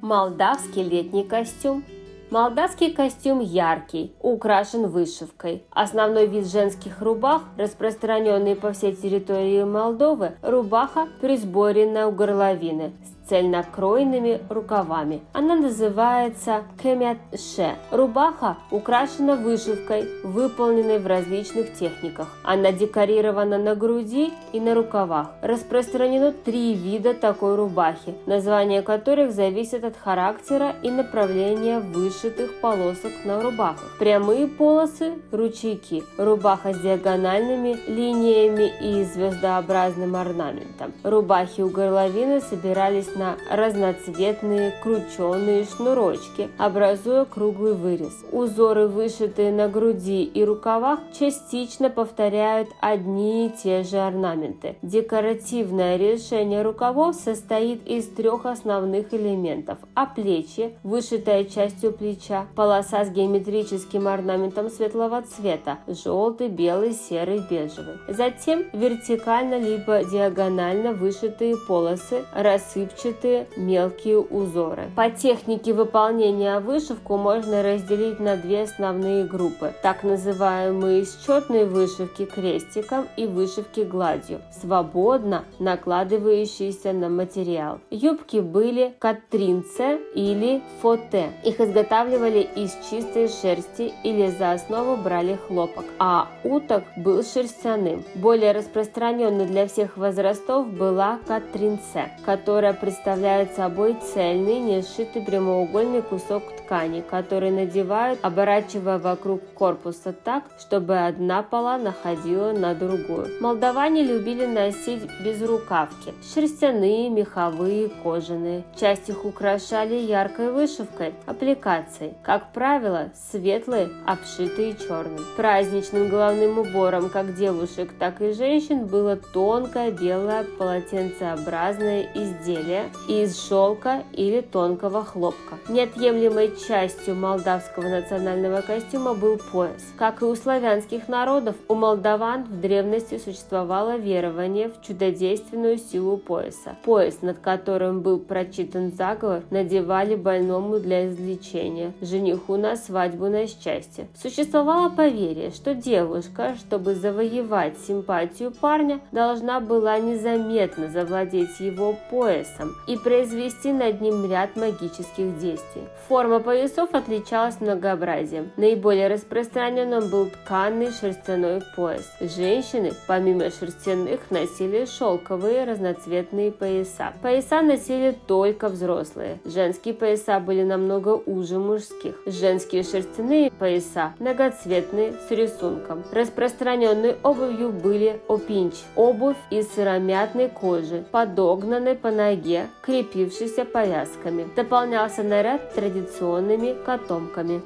Молдавский летний костюм. Молдавский костюм яркий, украшен вышивкой. Основной вид женских рубах, распространенный по всей территории Молдовы, рубаха при сборе на горловины с цельнокроенными рукавами. Она называется кемятше. Рубаха украшена вышивкой, выполненной в различных техниках. Она декорирована на груди и на рукавах. Распространено три вида такой рубахи, названия которых зависят от характера и направления вышитых полосок на рубахах. Прямые полосы – ручейки, рубаха с диагональными линиями и звездообразным орнаментом. Рубахи у горловины собирались на разноцветные крученые шнурочки, образуя круглый вырез. Узоры, вышитые на груди и рукавах, частично повторяют одни и те же орнаменты. Декоративное решение рукавов состоит из трех основных элементов. А плечи, вышитая частью плеча, полоса с геометрическим орнаментом светлого цвета, желтый, белый, серый, бежевый. Затем вертикально либо диагонально вышитые полосы, рассыпчатые вышиты мелкие узоры. По технике выполнения вышивку можно разделить на две основные группы. Так называемые счетные вышивки крестиком и вышивки гладью, свободно накладывающиеся на материал. Юбки были катринце или фоте. Их изготавливали из чистой шерсти или за основу брали хлопок, а уток был шерстяным. Более распространенной для всех возрастов была катринце, которая представляла представляет собой цельный, не сшитый прямоугольный кусок ткани, который надевают, оборачивая вокруг корпуса так, чтобы одна пола находила на другую. Молдаване любили носить безрукавки – шерстяные, меховые, кожаные. Часть их украшали яркой вышивкой, аппликацией. Как правило, светлые, обшитые черным. Праздничным головным убором как девушек, так и женщин было тонкое белое полотенцеобразное изделие, из шелка или тонкого хлопка. Неотъемлемой частью молдавского национального костюма был пояс. Как и у славянских народов, у молдаван в древности существовало верование в чудодейственную силу пояса. Пояс, над которым был прочитан заговор, надевали больному для излечения, жениху на свадьбу на счастье. Существовало поверье, что девушка, чтобы завоевать симпатию парня, должна была незаметно завладеть его поясом и произвести над ним ряд магических действий. Форма поясов отличалась многообразием. Наиболее распространенным был тканый шерстяной пояс. Женщины, помимо шерстяных, носили шелковые разноцветные пояса. Пояса носили только взрослые. Женские пояса были намного уже мужских. Женские шерстяные пояса многоцветные с рисунком. Распространенной обувью были опинч – обувь из сыромятной кожи, подогнанной по ноге, крепившийся повязками. Дополнялся наряд традиционными котомками.